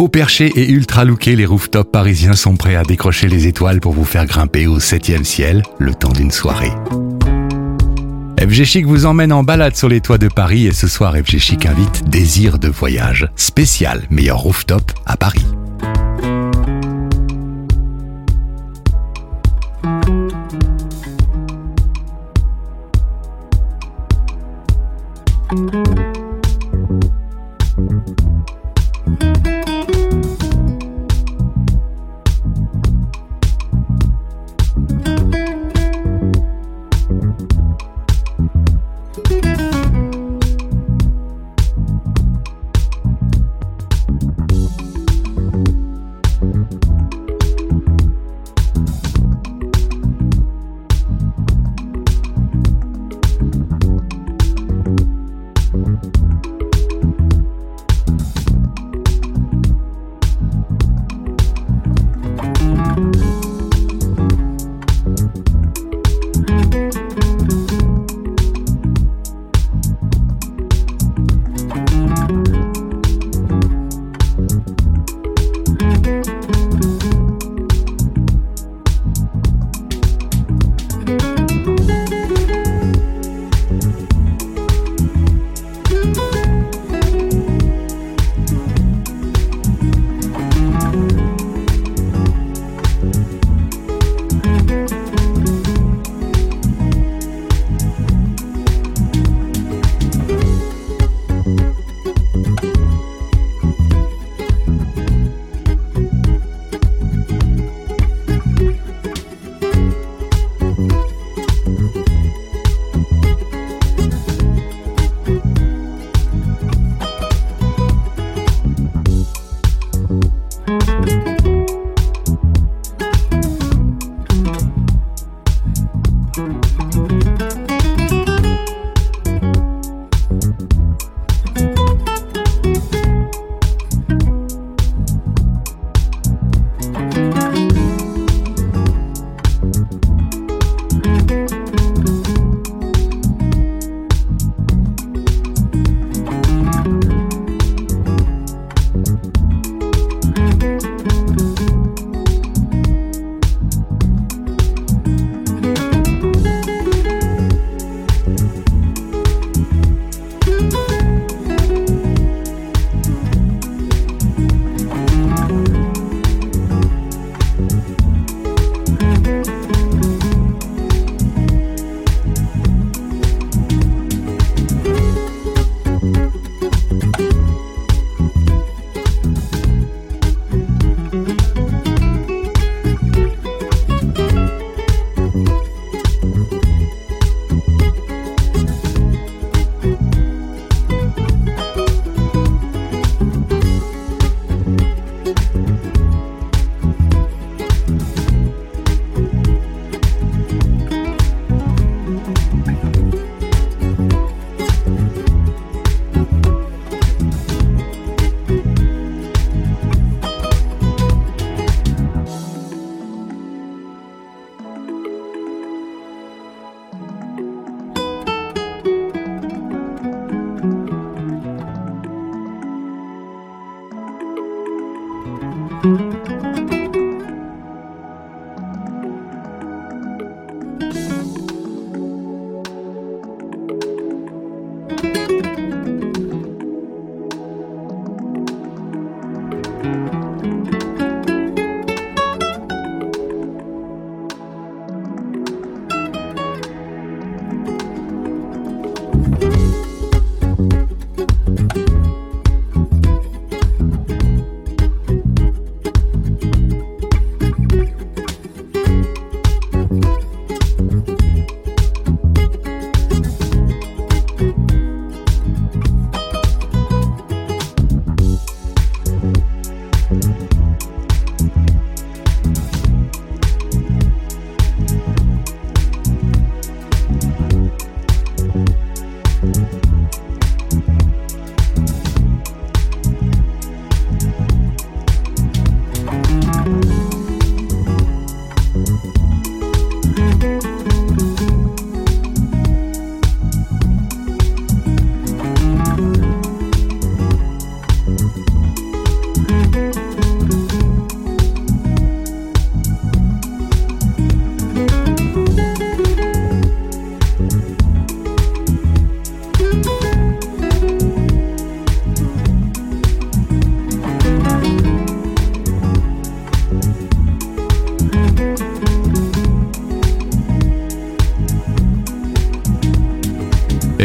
Haut perché et ultra lookés, les rooftops parisiens sont prêts à décrocher les étoiles pour vous faire grimper au septième ciel le temps d'une soirée. FG vous emmène en balade sur les toits de Paris et ce soir FG invite Désir de voyage, spécial meilleur rooftop à Paris.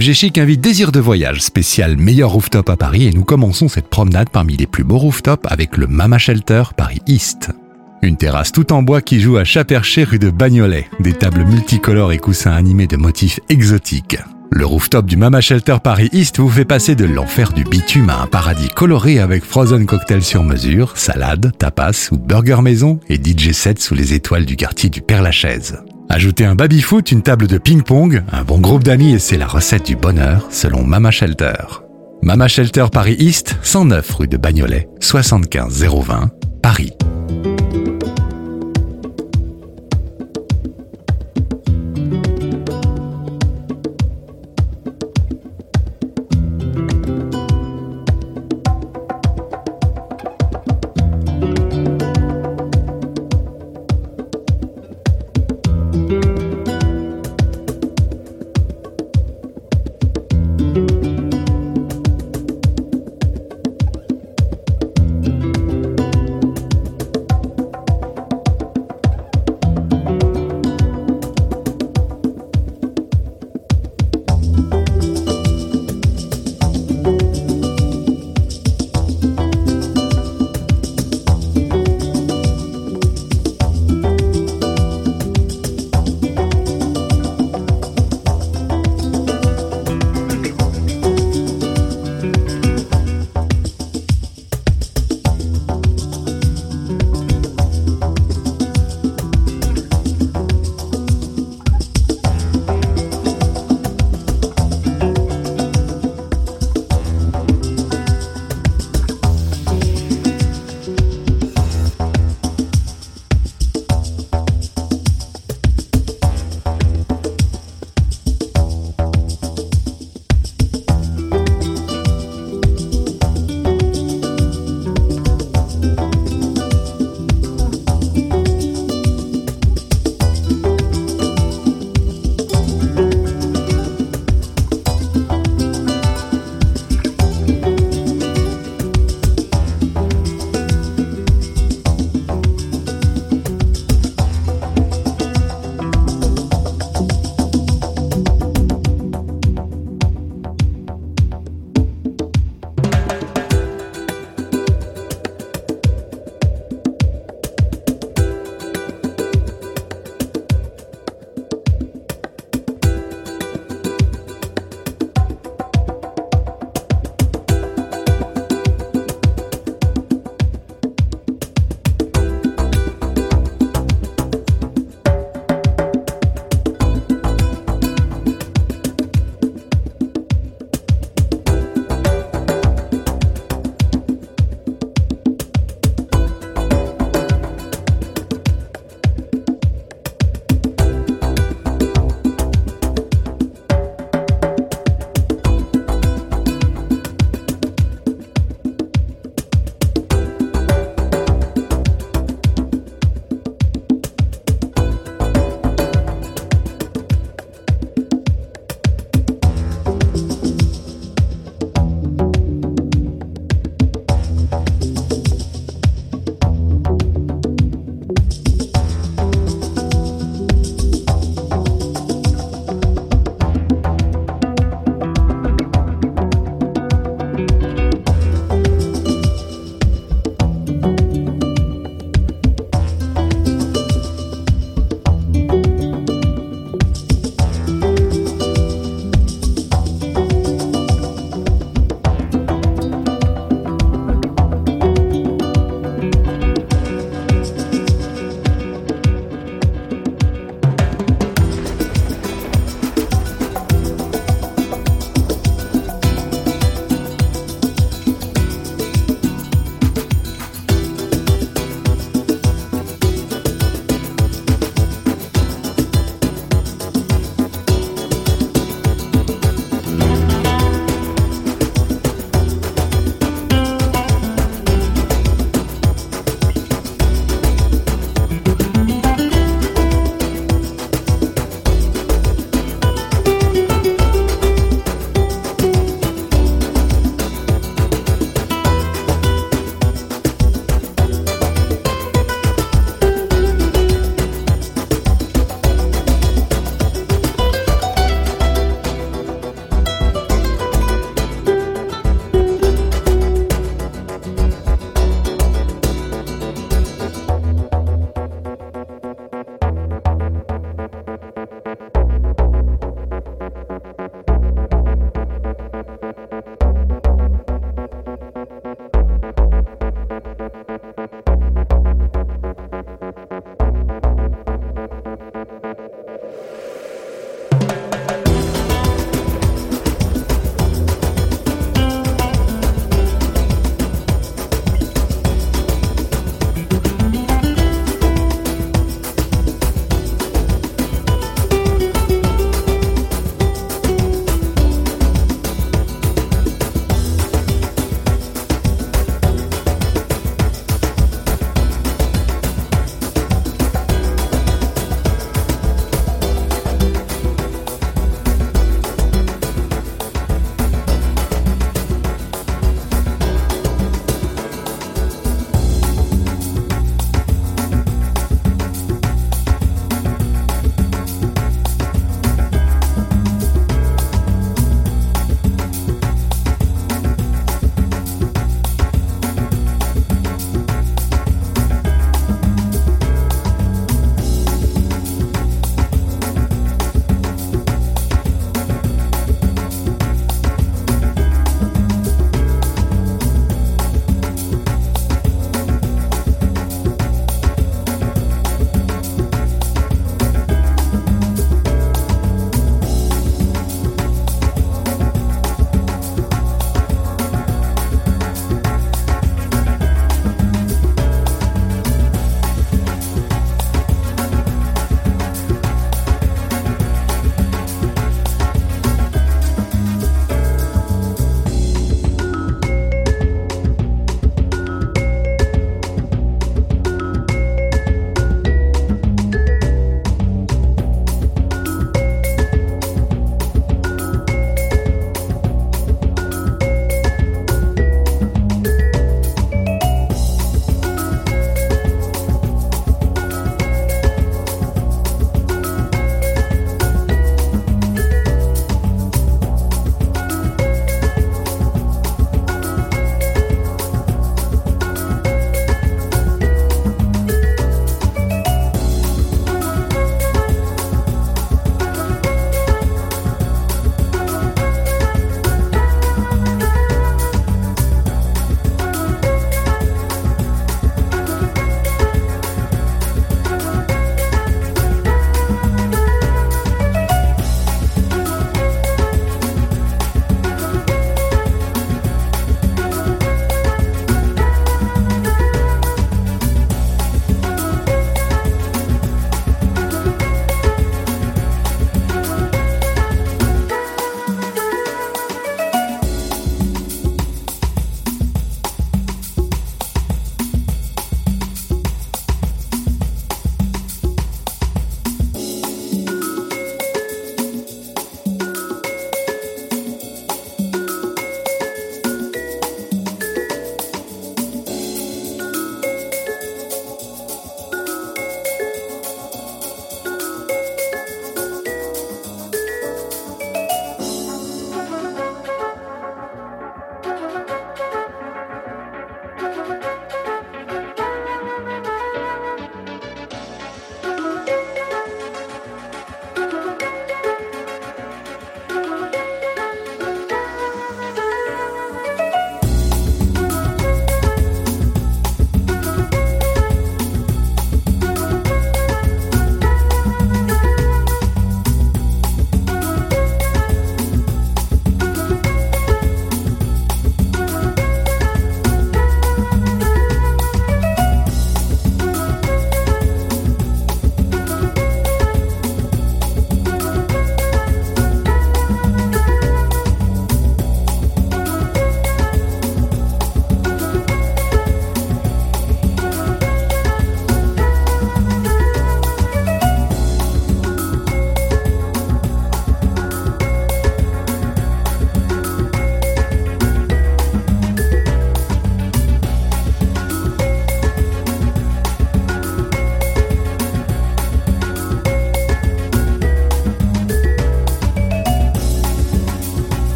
FG Chic invite Désir de voyage spécial meilleur rooftop à Paris et nous commençons cette promenade parmi les plus beaux rooftops avec le Mama Shelter Paris East. Une terrasse tout en bois qui joue à chat rue de Bagnolet, des tables multicolores et coussins animés de motifs exotiques. Le rooftop du Mama Shelter Paris East vous fait passer de l'enfer du bitume à un paradis coloré avec frozen cocktail sur mesure, salade, tapas ou burger maison et DJ set sous les étoiles du quartier du Père-Lachaise. Ajoutez un baby-foot, une table de ping-pong, un bon groupe d'amis et c'est la recette du bonheur selon Mama Shelter. Mama Shelter Paris East, 109 rue de Bagnolet, 75 020, Paris.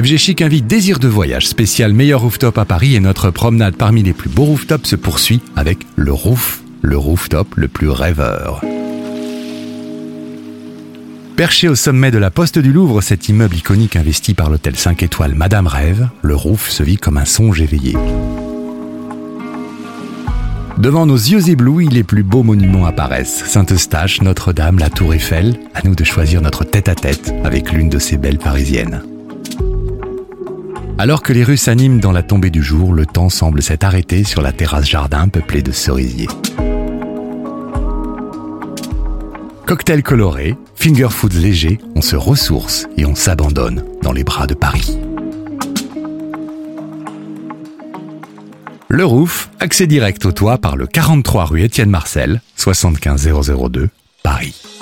FG Chic invite Désir de voyage spécial meilleur rooftop à Paris et notre promenade parmi les plus beaux rooftops se poursuit avec le roof, le rooftop le plus rêveur. Perché au sommet de la Poste du Louvre, cet immeuble iconique investi par l'hôtel 5 étoiles Madame Rêve, le roof se vit comme un songe éveillé. Devant nos yeux éblouis, les plus beaux monuments apparaissent. Saint-Eustache, Notre-Dame, la Tour Eiffel. À nous de choisir notre tête-à-tête avec l'une de ces belles parisiennes. Alors que les rues s'animent dans la tombée du jour, le temps semble s'être arrêté sur la terrasse jardin peuplée de cerisiers. Cocktail coloré, finger foods léger, on se ressource et on s'abandonne dans les bras de Paris. Le Roof, accès direct au toit par le 43 rue Étienne Marcel, 75002, Paris.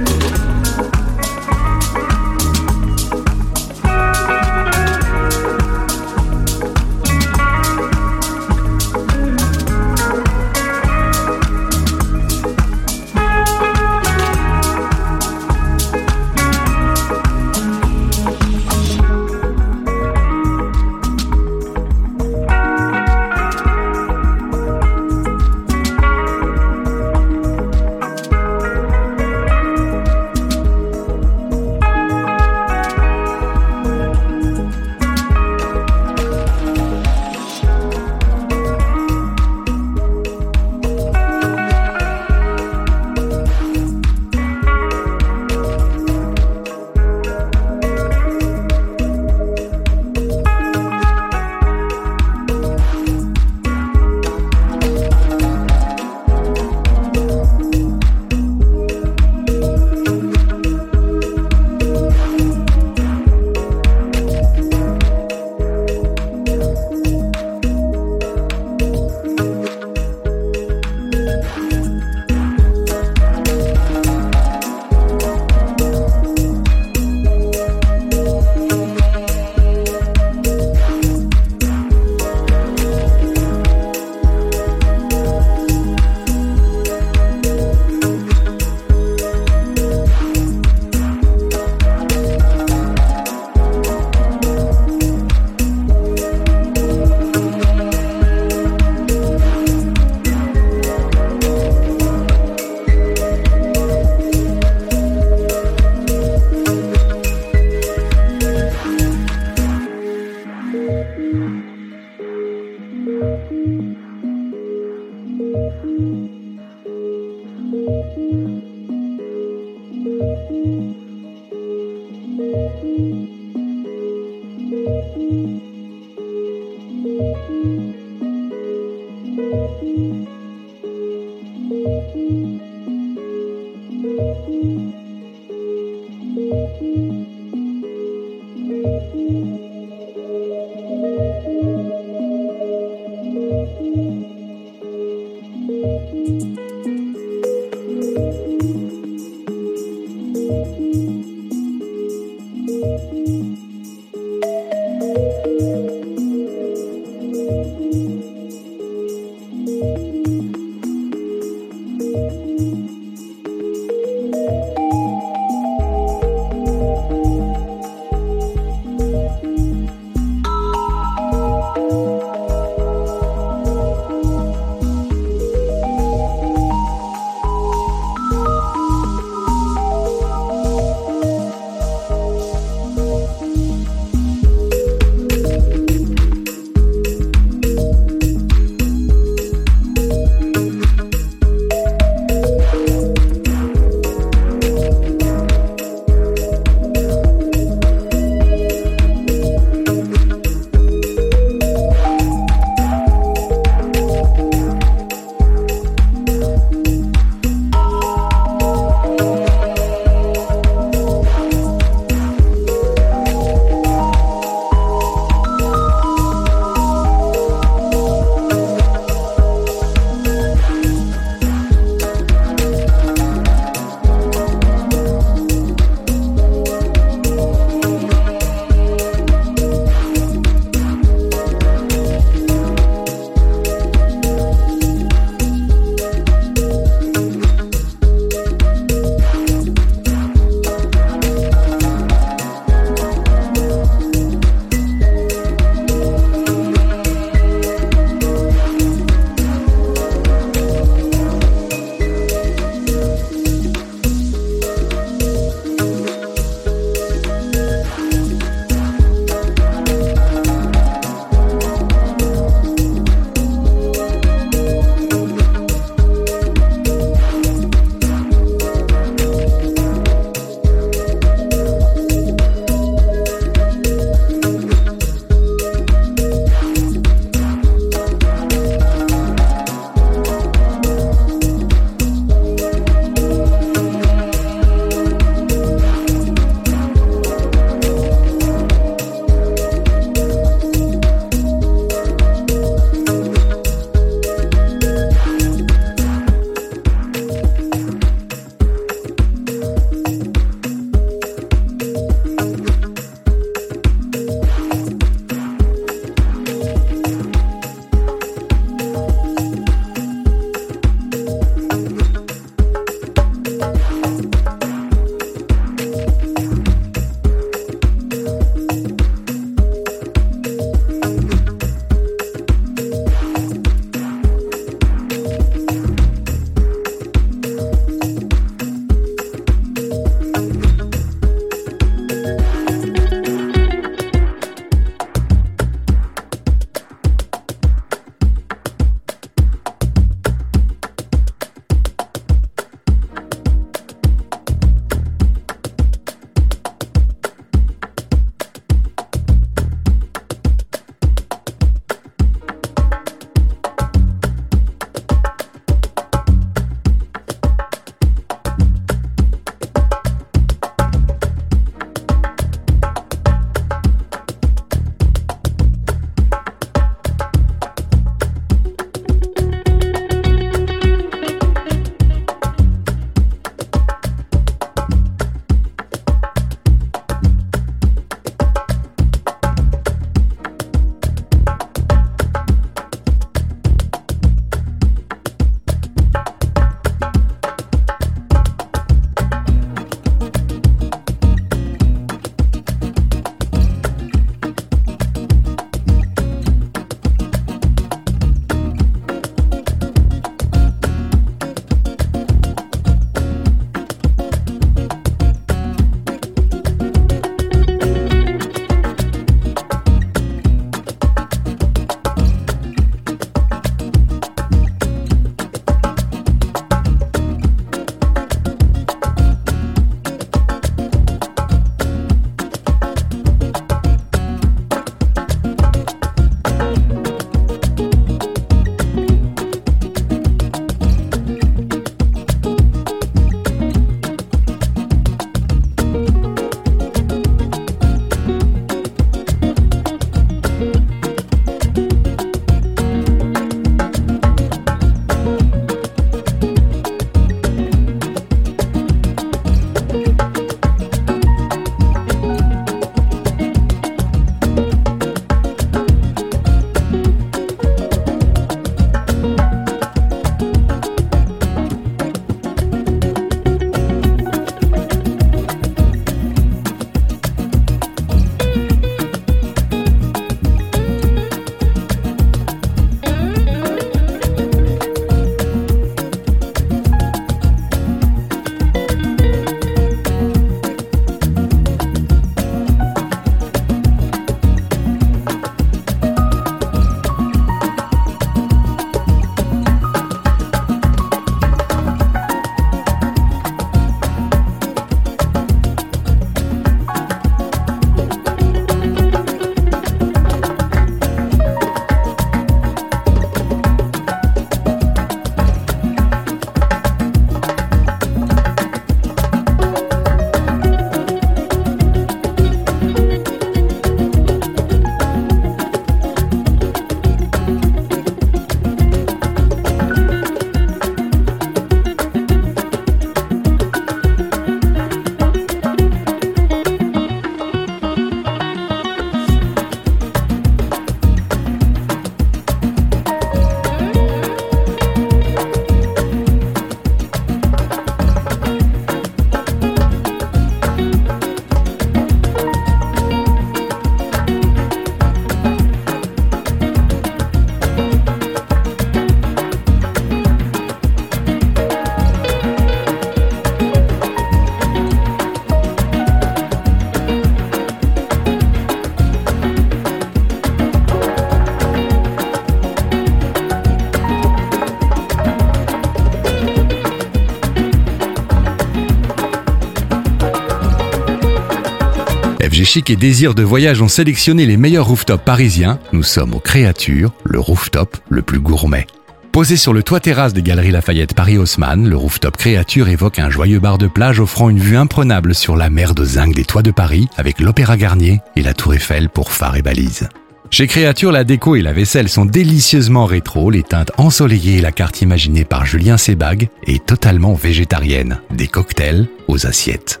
Chic et Désir de Voyage ont sélectionné les meilleurs rooftops parisiens. Nous sommes aux Créatures, le rooftop le plus gourmet. Posé sur le toit terrasse des Galeries Lafayette Paris-Haussmann, le rooftop Créature évoque un joyeux bar de plage offrant une vue imprenable sur la mer de zinc des toits de Paris avec l'Opéra Garnier et la Tour Eiffel pour phare et balise. Chez Créature, la déco et la vaisselle sont délicieusement rétro, les teintes ensoleillées et la carte imaginée par Julien Sebag est totalement végétarienne, des cocktails aux assiettes.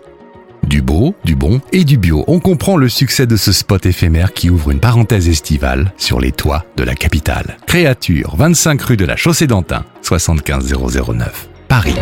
Du beau, du bon et du bio, on comprend le succès de ce spot éphémère qui ouvre une parenthèse estivale sur les toits de la capitale. Créature, 25 rue de la Chaussée d'Antin, 75009, Paris.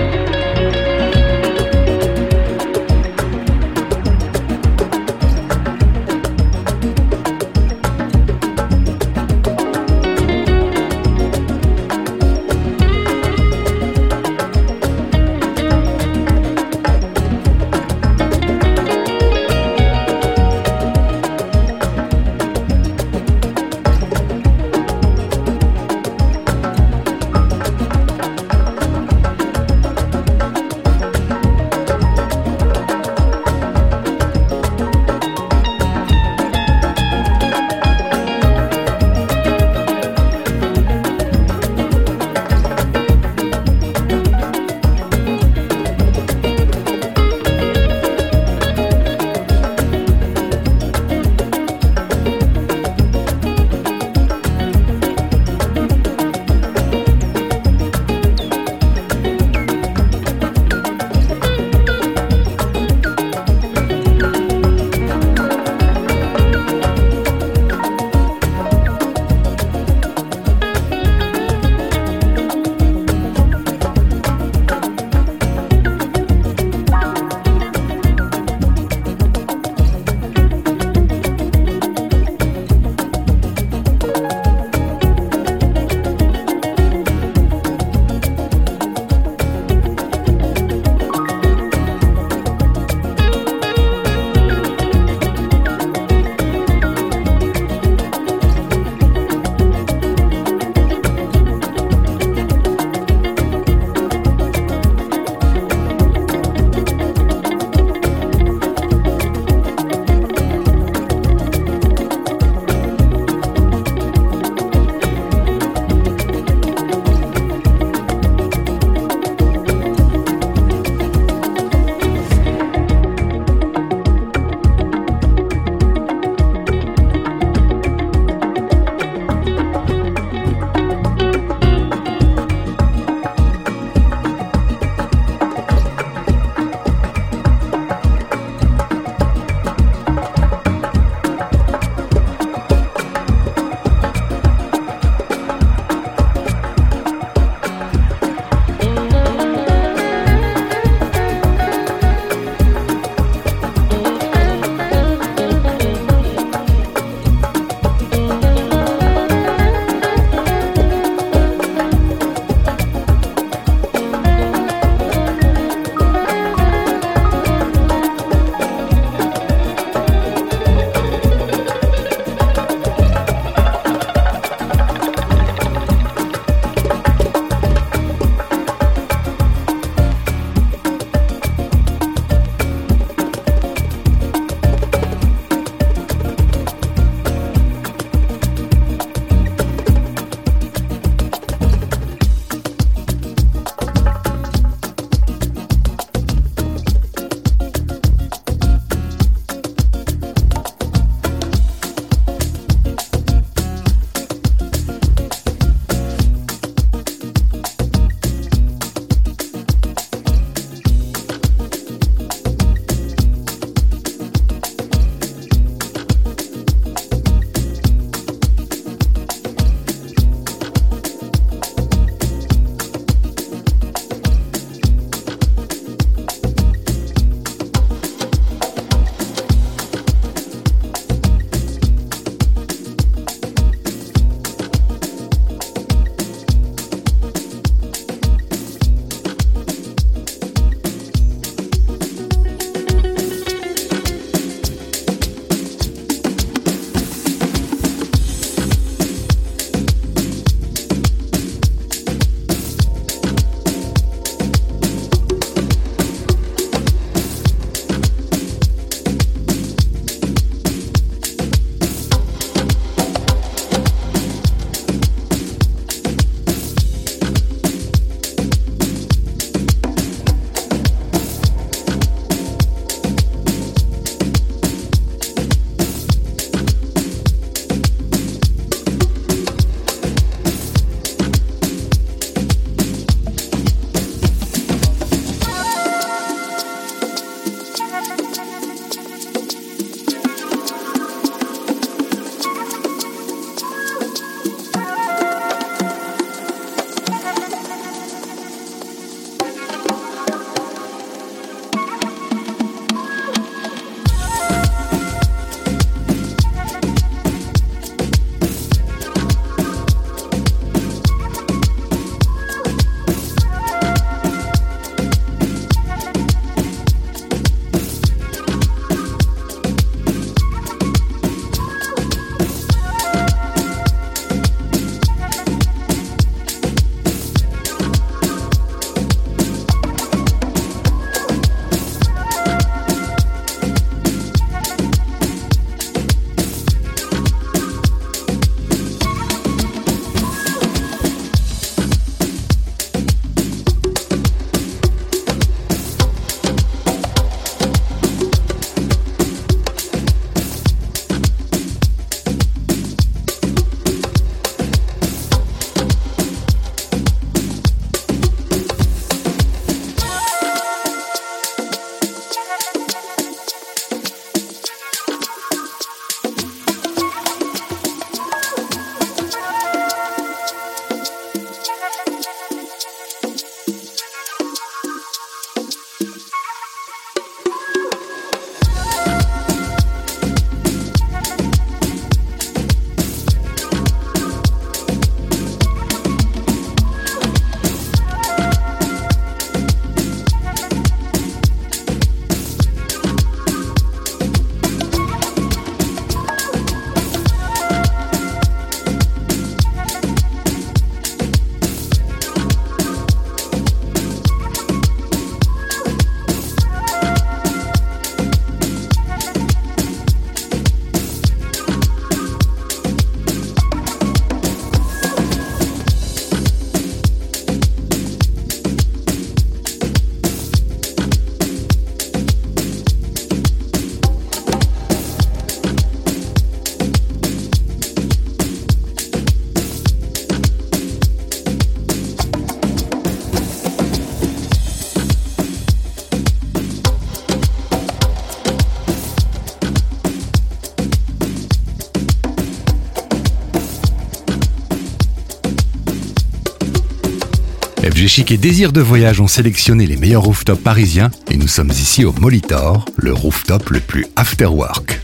FG Chic et Désir de Voyage ont sélectionné les meilleurs rooftops parisiens et nous sommes ici au Molitor, le rooftop le plus after work.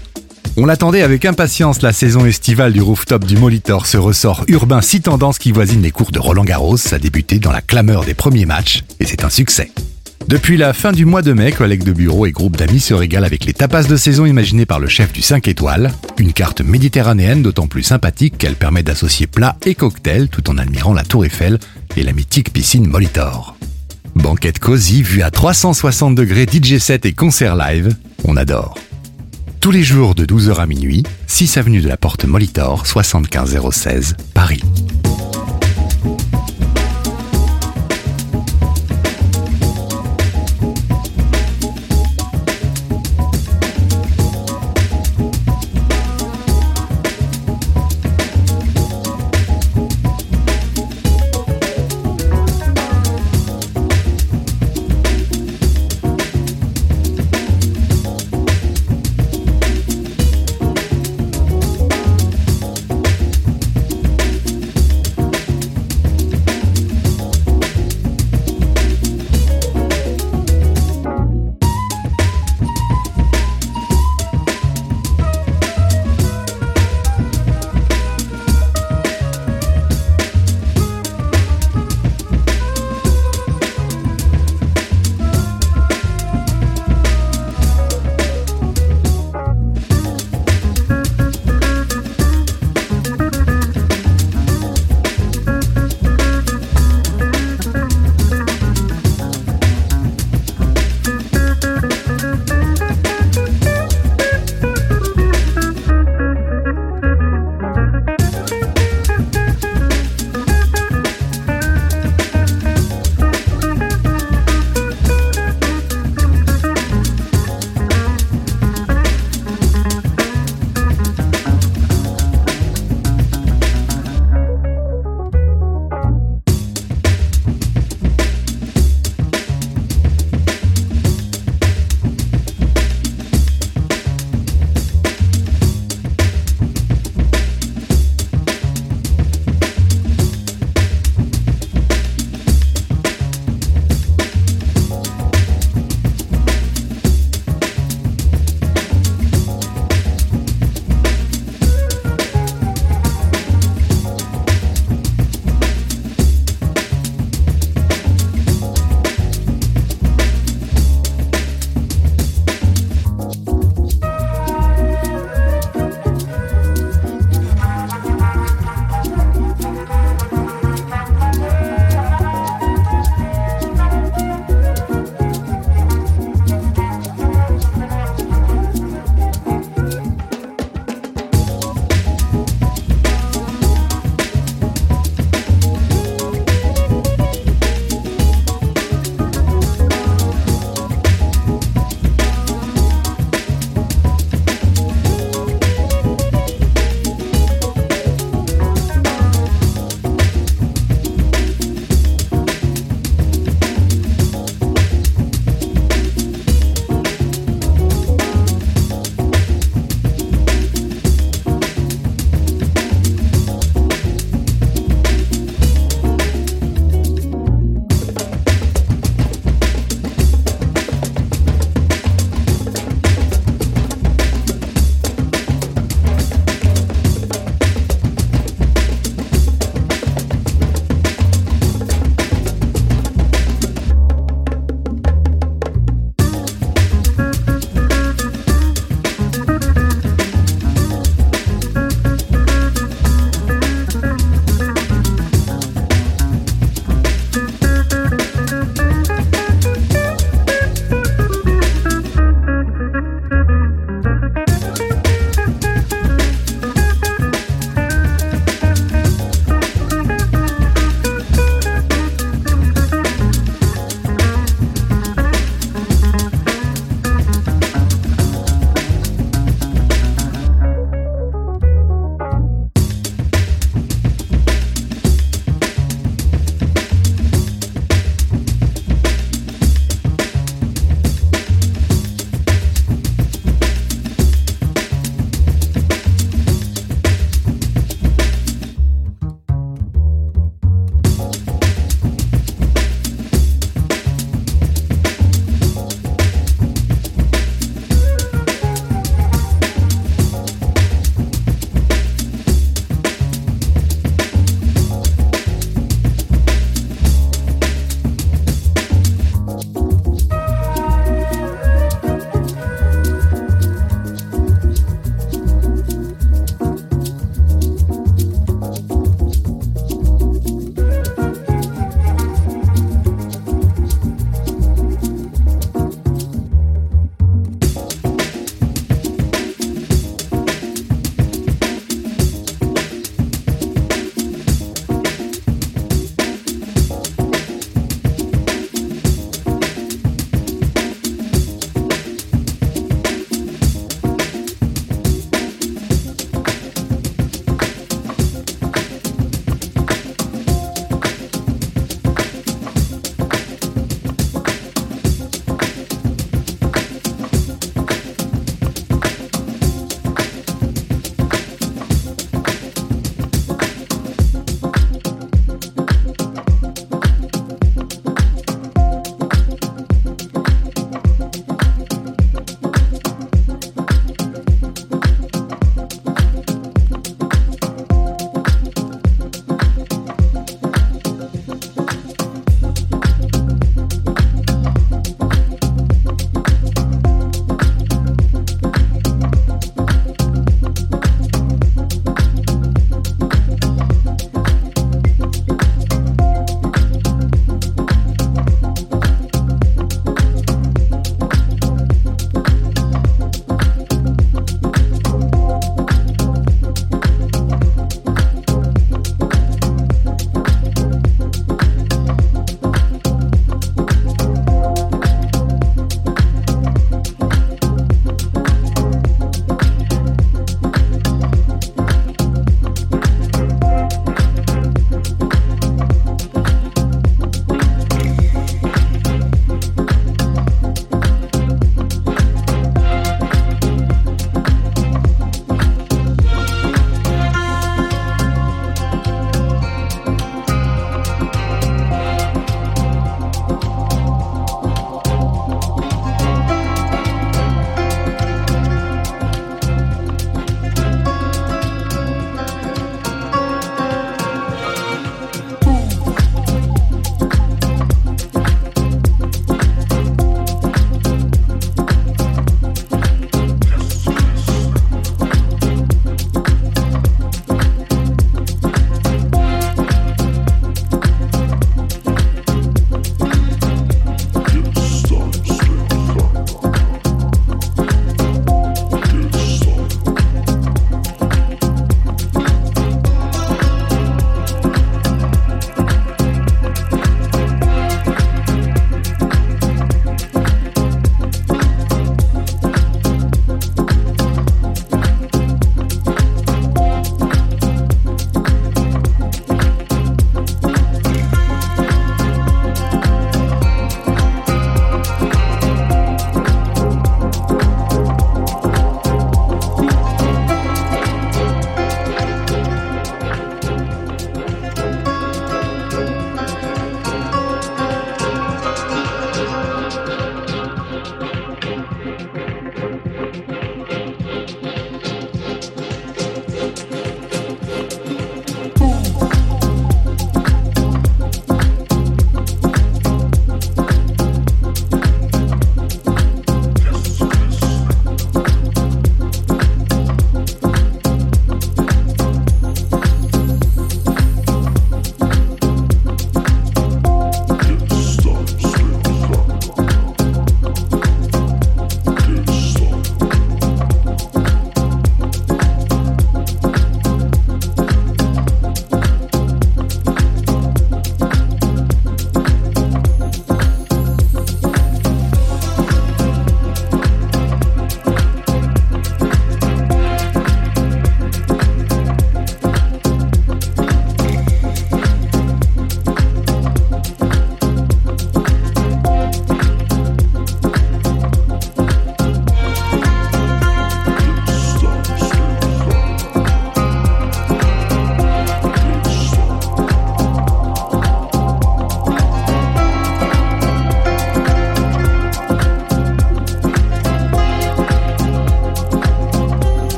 On l'attendait avec impatience la saison estivale du rooftop du Molitor, ce ressort urbain si tendance qui voisine les cours de Roland Garros, a débuté dans la clameur des premiers matchs et c'est un succès. Depuis la fin du mois de mai, collègues de bureau et groupes d'amis se régalent avec les tapas de saison imaginés par le chef du 5 étoiles, une carte méditerranéenne d'autant plus sympathique qu'elle permet d'associer plats et cocktails tout en admirant la tour Eiffel et la mythique piscine Molitor. Banquette cosy, vue à 360 degrés, DJ set et concert live, on adore. Tous les jours de 12h à minuit, 6 avenue de la Porte Molitor, 75016, Paris.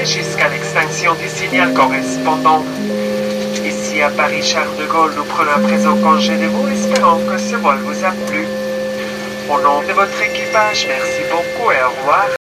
Jusqu'à l'extinction du signal correspondant. Ici à Paris Charles de Gaulle, nous prenons à présent congé de vous, espérant que ce vol vous a plu. Au nom de votre équipage, merci beaucoup et au revoir.